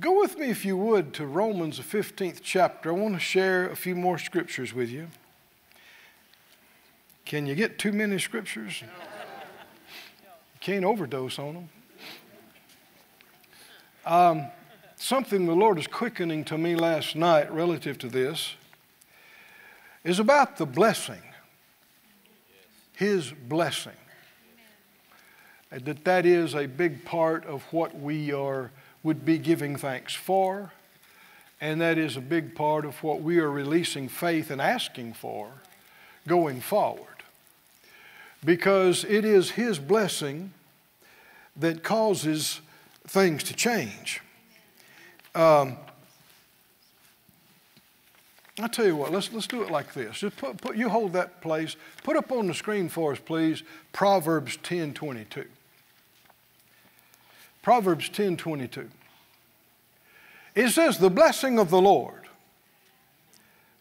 Go with me, if you would, to Romans, the 15th chapter. I want to share a few more scriptures with you. Can you get too many scriptures? You can't overdose on them. Um, something the Lord is quickening to me last night relative to this is about the blessing, His blessing. That that is a big part of what we are would be giving thanks for. And that is a big part of what we are releasing faith and asking for going forward. Because it is His blessing that causes things to change. Um, I'll tell you what, let's, let's do it like this. Just put, put, you hold that place. Put up on the screen for us, please, Proverbs 10 22. Proverbs 10 22. It says, The blessing of the Lord.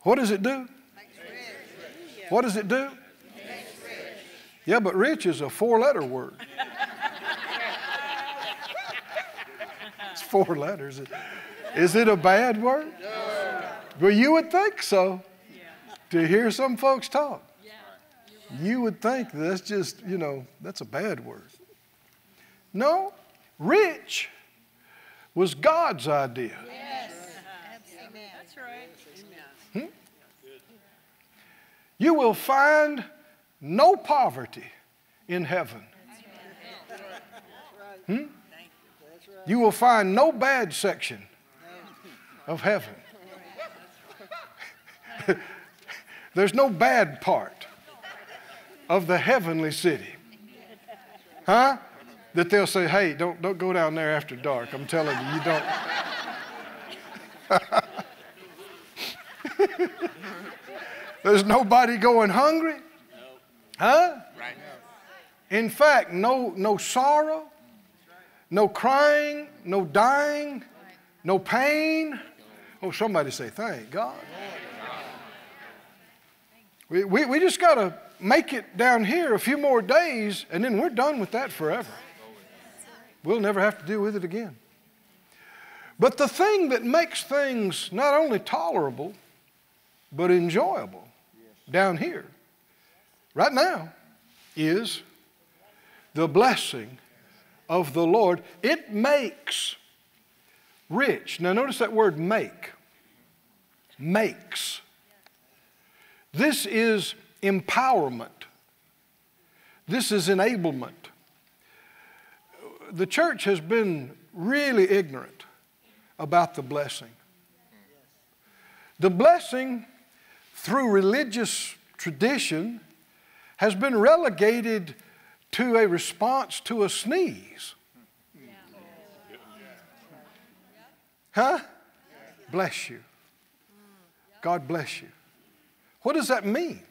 What does it do? What does it do? Yeah, but rich is a four letter word. it's four letters. Is it a bad word? Well, you would think so to hear some folks talk. You would think that's just, you know, that's a bad word. No, rich was God's idea. Yes. That's right. Hmm? You will find no poverty in heaven. Hmm? You will find no bad section of heaven. There's no bad part of the heavenly city. Huh? That they'll say, hey, don't, don't go down there after dark. I'm telling you, you don't. There's nobody going hungry. Huh? Right. In fact, no, no sorrow, no crying, no dying, no pain. Oh, somebody say, thank God. We, we, we just got to make it down here a few more days, and then we're done with that forever. We'll never have to deal with it again. But the thing that makes things not only tolerable, but enjoyable down here, right now, is the blessing of the Lord. It makes rich. Now, notice that word make. Makes. This is empowerment. This is enablement the church has been really ignorant about the blessing. The blessing through religious tradition has been relegated to a response to a sneeze. Huh? Bless you. God bless you. What does that mean?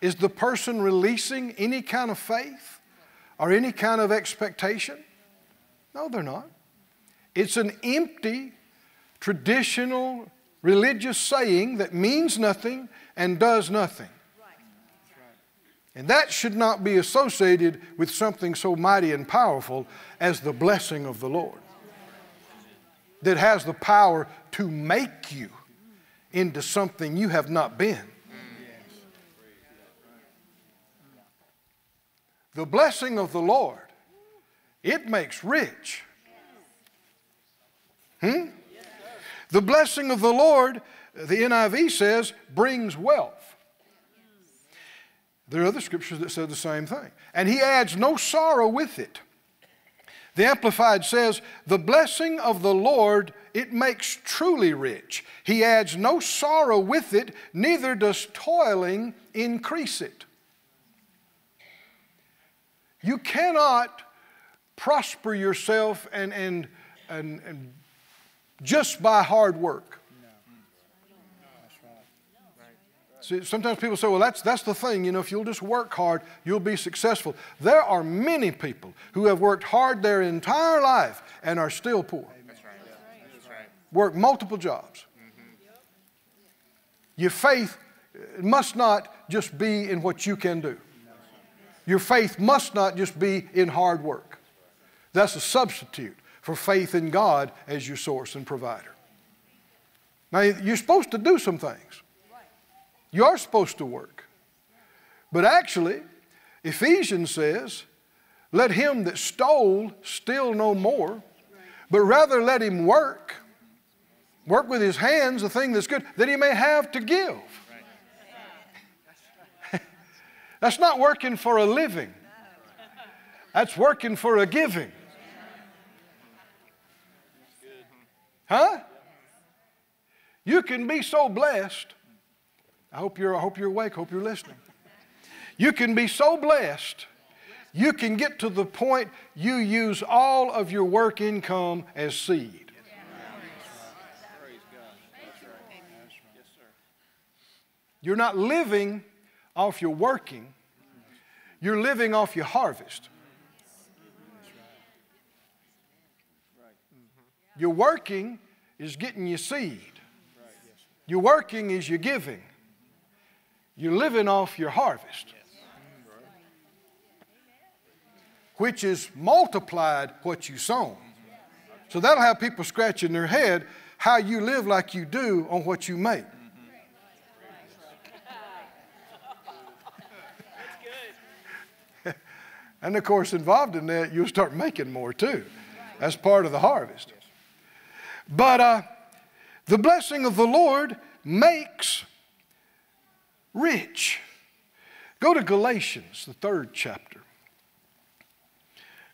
Is the person releasing any kind of faith? Or any kind of expectation? No, they're not. It's an empty, traditional, religious saying that means nothing and does nothing. And that should not be associated with something so mighty and powerful as the blessing of the Lord that has the power to make you into something you have not been. The blessing of the Lord, it makes rich. Hmm? The blessing of the Lord, the NIV says, brings wealth. There are other scriptures that say the same thing. And he adds no sorrow with it. The Amplified says, the blessing of the Lord, it makes truly rich. He adds no sorrow with it, neither does toiling increase it. You cannot prosper yourself and, and, and, and just by hard work. See, sometimes people say, well, that's, that's the thing. You know, if you'll just work hard, you'll be successful. There are many people who have worked hard their entire life and are still poor. That's right. That's right. Work multiple jobs. Mm-hmm. Your faith must not just be in what you can do. Your faith must not just be in hard work. That's a substitute for faith in God as your source and provider. Now, you're supposed to do some things. You are supposed to work. But actually, Ephesians says, let him that stole steal no more, but rather let him work, work with his hands the thing that's good, that he may have to give. That's not working for a living, that's working for a giving. Huh? You can be so blessed. I hope you're, I hope you're awake, hope you're listening. You can be so blessed, you can get to the point you use all of your work income as seed. You're not living off your working, you're living off your harvest. Your working is getting your seed. Your working is your giving. You're living off your harvest, which is multiplied what you sown. So that'll have people scratching their head how you live like you do on what you make. And of course, involved in that, you'll start making more too. That's part of the harvest. But uh, the blessing of the Lord makes rich. Go to Galatians, the third chapter.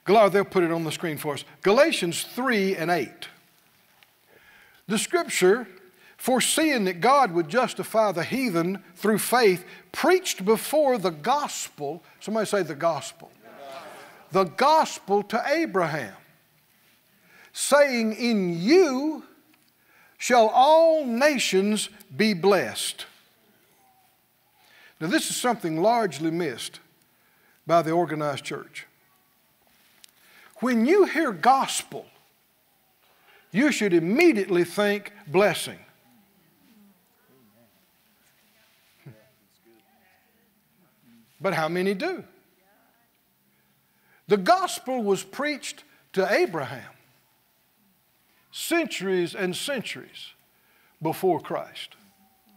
They'll put it on the screen for us. Galatians 3 and 8. The scripture, foreseeing that God would justify the heathen through faith, preached before the gospel. Somebody say the gospel. The gospel to Abraham saying, In you shall all nations be blessed. Now, this is something largely missed by the organized church. When you hear gospel, you should immediately think blessing. But how many do? The gospel was preached to Abraham centuries and centuries before Christ.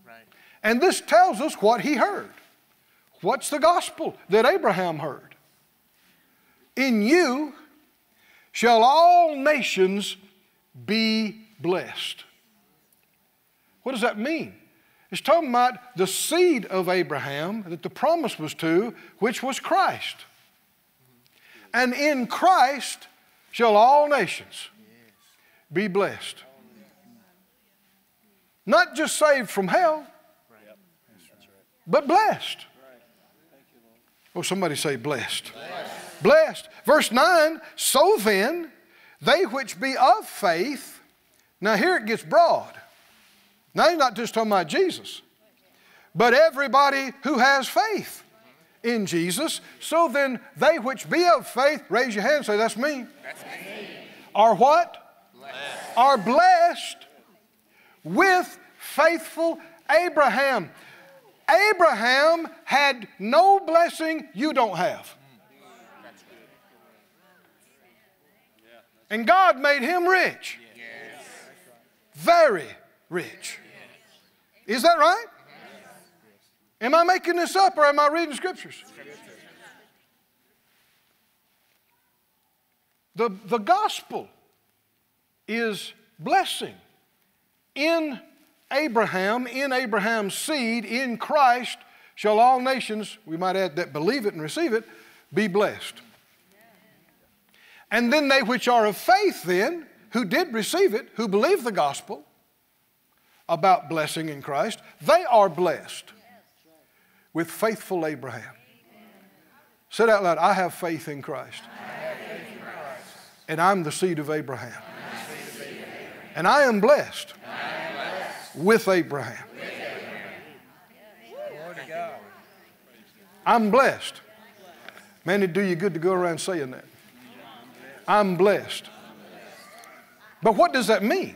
Right. And this tells us what he heard. What's the gospel that Abraham heard? In you shall all nations be blessed. What does that mean? It's talking about the seed of Abraham that the promise was to, which was Christ. And in Christ shall all nations be blessed. Not just saved from hell, but blessed. Oh, somebody say blessed. blessed. Verse 9 So then, they which be of faith, now here it gets broad. Now he's not just talking about Jesus, but everybody who has faith in Jesus. So then, they which be of faith, raise your hand and say, That's me. That's me. Are what? are blessed with faithful Abraham. Abraham had no blessing you don't have. And God made him rich. Yes. Very rich. Is that right? Am I making this up or am I reading scriptures? The, the gospel is blessing. In Abraham, in Abraham's seed, in Christ, shall all nations, we might add that believe it and receive it, be blessed. And then they which are of faith, then, who did receive it, who believe the gospel about blessing in Christ, they are blessed with faithful Abraham. Said out loud, I have faith in Christ. Faith in Christ. And I'm the seed of Abraham. And I am blessed, I am blessed with, Abraham. with Abraham. I'm blessed. Man, it'd do you good to go around saying that. I'm blessed. But what does that mean?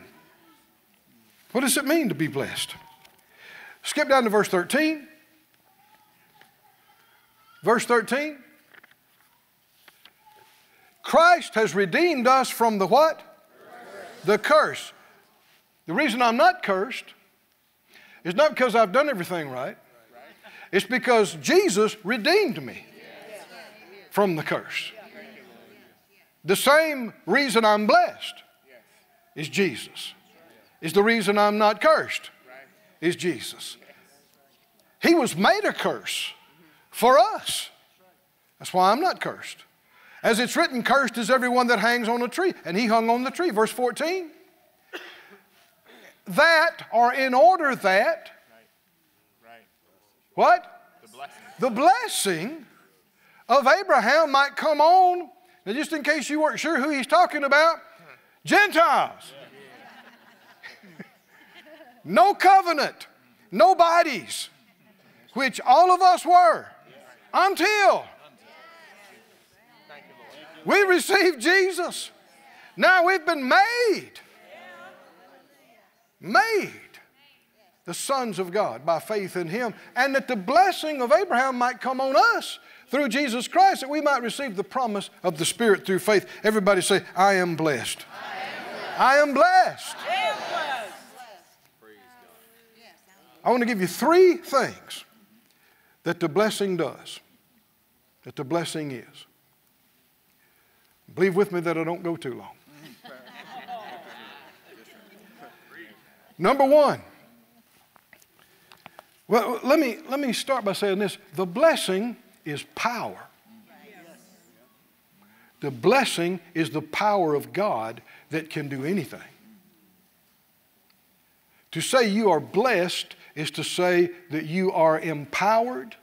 What does it mean to be blessed? Skip down to verse 13. Verse 13. Christ has redeemed us from the what? the curse. The reason I'm not cursed is not because I've done everything right, it's because Jesus redeemed me from the curse. The same reason I'm blessed is Jesus. Is the reason I'm not cursed is Jesus. He was made a curse for us. That's why I'm not cursed. As it's written, cursed is everyone that hangs on a tree. And he hung on the tree. Verse 14. That, or in order that, what? The blessing. of Abraham might come on. Now, just in case you weren't sure who he's talking about, Gentiles. no covenant, no bodies, which all of us were until we received Jesus. Now we've been made. Made the sons of God by faith in Him, and that the blessing of Abraham might come on us through Jesus Christ, that we might receive the promise of the Spirit through faith. Everybody say, I am blessed. I am blessed. I am blessed. I want to give you three things that the blessing does, that the blessing is. Believe with me that I don't go too long. Number one. Well, let me, let me start by saying this the blessing is power. The blessing is the power of God that can do anything. To say you are blessed is to say that you are empowered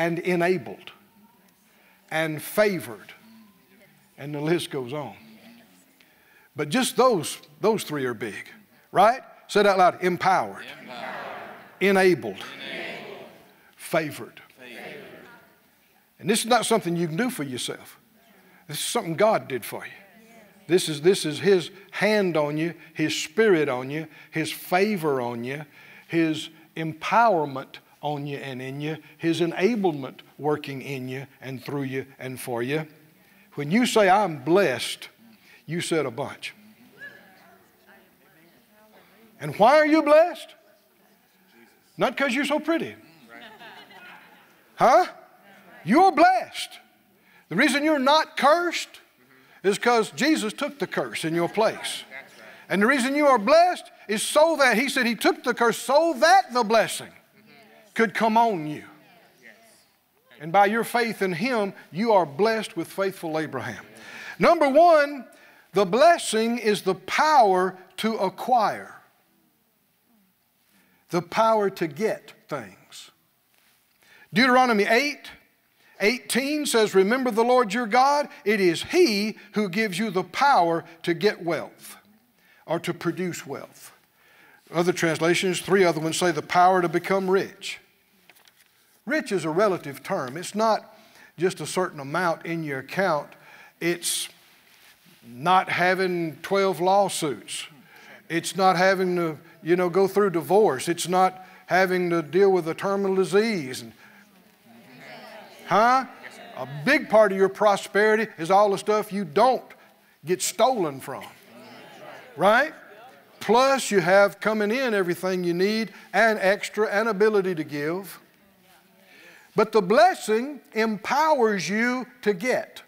and enabled and favored and the list goes on. But just those, those three are big, right? Say it out loud empowered, empowered. Enabled, enabled. Favored. favored. And this is not something you can do for yourself, this is something God did for you. This is, this is His hand on you, His Spirit on you, His favor on you, His empowerment on you and in you, His enablement working in you and through you and for you. When you say, I'm blessed, you said a bunch. And why are you blessed? Not because you're so pretty. Huh? You're blessed. The reason you're not cursed is because Jesus took the curse in your place. And the reason you are blessed is so that, He said He took the curse so that the blessing could come on you. And by your faith in Him, you are blessed with faithful Abraham. Number one, the blessing is the power to acquire, the power to get things. Deuteronomy 8 18 says, Remember the Lord your God, it is He who gives you the power to get wealth or to produce wealth. Other translations, three other ones say the power to become rich. Rich is a relative term. It's not just a certain amount in your account, it's not having 12 lawsuits. It's not having to, you know, go through divorce. It's not having to deal with a terminal disease. Huh? A big part of your prosperity is all the stuff you don't get stolen from. Right? Plus, you have coming in everything you need and extra and ability to give. But the blessing empowers you to get,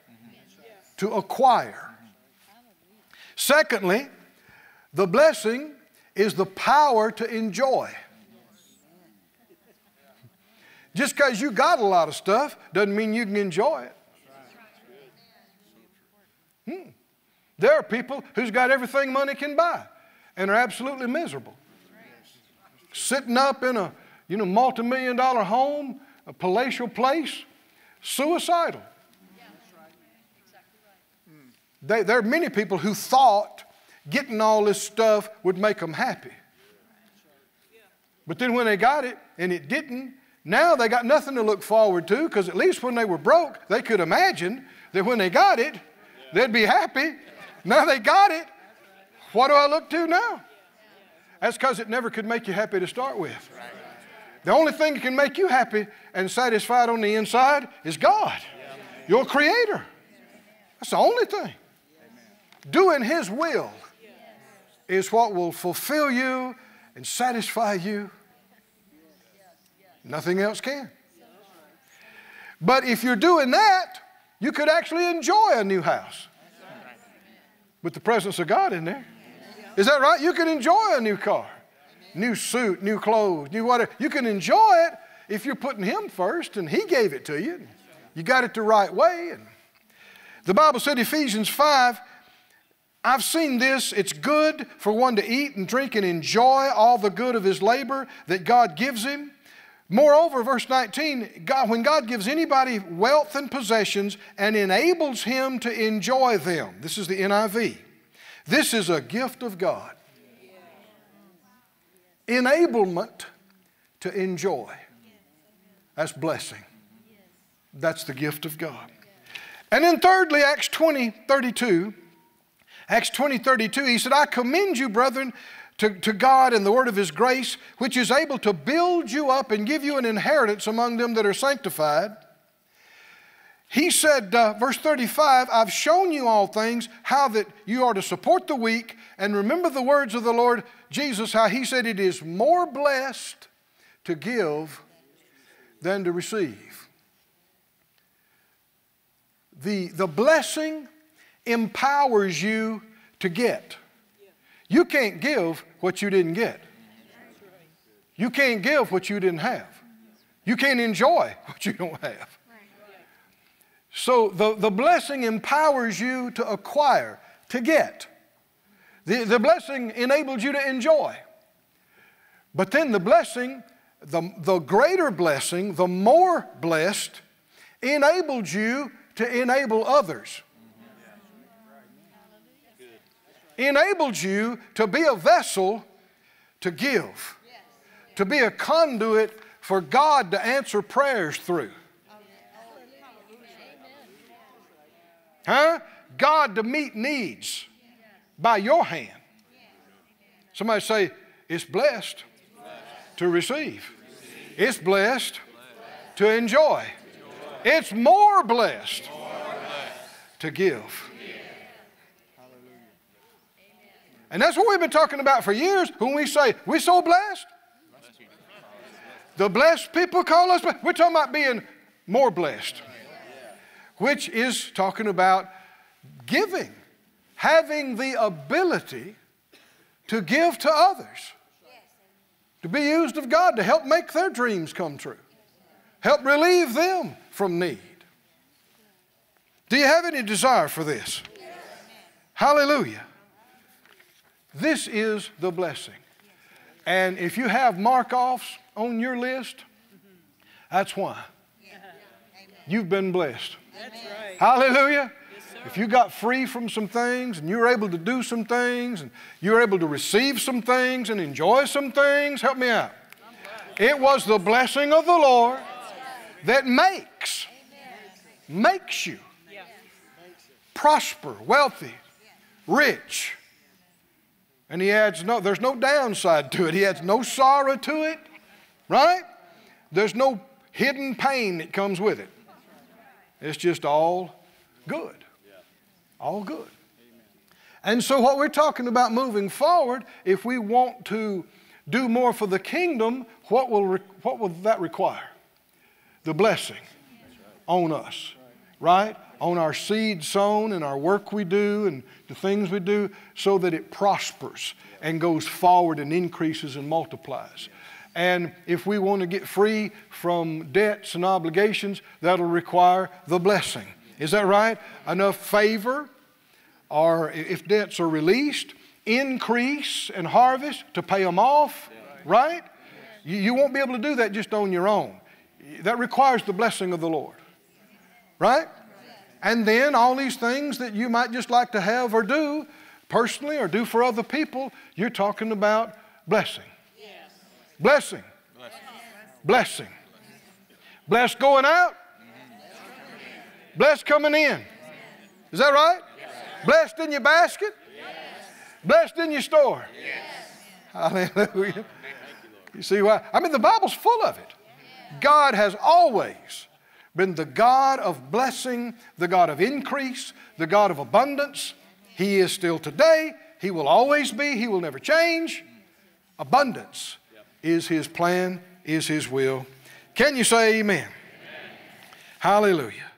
to acquire. Secondly, the blessing is the power to enjoy. Just because you got a lot of stuff doesn't mean you can enjoy it. Hmm. There are people who's got everything money can buy and are absolutely miserable. Sitting up in a you know multi-million dollar home a palatial place, suicidal. Mm. They, there are many people who thought getting all this stuff would make them happy. But then when they got it and it didn't, now they got nothing to look forward to because at least when they were broke, they could imagine that when they got it, they'd be happy. Now they got it. What do I look to now? That's because it never could make you happy to start with. The only thing that can make you happy and satisfied on the inside is God, your creator. That's the only thing. Doing His will is what will fulfill you and satisfy you. Nothing else can. But if you're doing that, you could actually enjoy a new house with the presence of God in there. Is that right? You can enjoy a new car, new suit, new clothes, new whatever. You can enjoy it if you're putting Him first and He gave it to you. You got it the right way. And the Bible said, Ephesians 5, I've seen this. It's good for one to eat and drink and enjoy all the good of his labor that God gives him. Moreover, verse 19, God, when God gives anybody wealth and possessions and enables him to enjoy them, this is the NIV, this is a gift of God. Enablement to enjoy. That's blessing. That's the gift of God. And then, thirdly, Acts 20 32. Acts 20 32, he said, I commend you, brethren, to, to God and the word of his grace, which is able to build you up and give you an inheritance among them that are sanctified. He said, uh, verse 35, I've shown you all things, how that you are to support the weak, and remember the words of the Lord Jesus, how he said, It is more blessed to give than to receive. The, the blessing empowers you to get. You can't give what you didn't get. You can't give what you didn't have. You can't enjoy what you don't have. So the, the blessing empowers you to acquire, to get. The, the blessing enables you to enjoy. But then the blessing, the, the greater blessing, the more blessed, enabled you to enable others. Enabled you to be a vessel to give, to be a conduit for God to answer prayers through. Huh? God to meet needs by your hand. Somebody say, it's blessed to receive. It's blessed to enjoy. It's more blessed to give. And that's what we've been talking about for years when we say, we're so blessed. The blessed people call us, we're talking about being more blessed which is talking about giving, having the ability to give to others, to be used of God to help make their dreams come true, help relieve them from need. Do you have any desire for this? Hallelujah. This is the blessing. And if you have mark offs on your list, that's why. You've been blessed. Right. Hallelujah. Yes, if you got free from some things and you were able to do some things and you were able to receive some things and enjoy some things, help me out. It was the blessing of the Lord that makes, makes you prosper, wealthy, rich. And he adds no, there's no downside to it. He adds no sorrow to it, right? There's no hidden pain that comes with it. It's just all good. All good. And so, what we're talking about moving forward, if we want to do more for the kingdom, what will, what will that require? The blessing on us, right? On our seed sown and our work we do and the things we do, so that it prospers and goes forward and increases and multiplies. And if we want to get free from debts and obligations, that'll require the blessing. Is that right? Enough favor, or if debts are released, increase and harvest to pay them off, right? You, won't be able to do that just on your own. That requires the blessing of the Lord, right? And then all these things that you might just like to have or do personally or do for other people, you're talking about blessing. Blessing. Blessing. Blessed going out. Blessed coming in. Is that right? Blessed in your basket. Blessed in your store. Hallelujah. You see why? I mean, the Bible's full of it. God has always been the God of blessing, the God of increase, the God of abundance. He is still today, He will always be, He will never change. Abundance is His plan, is His will. Can you say amen? amen. Hallelujah.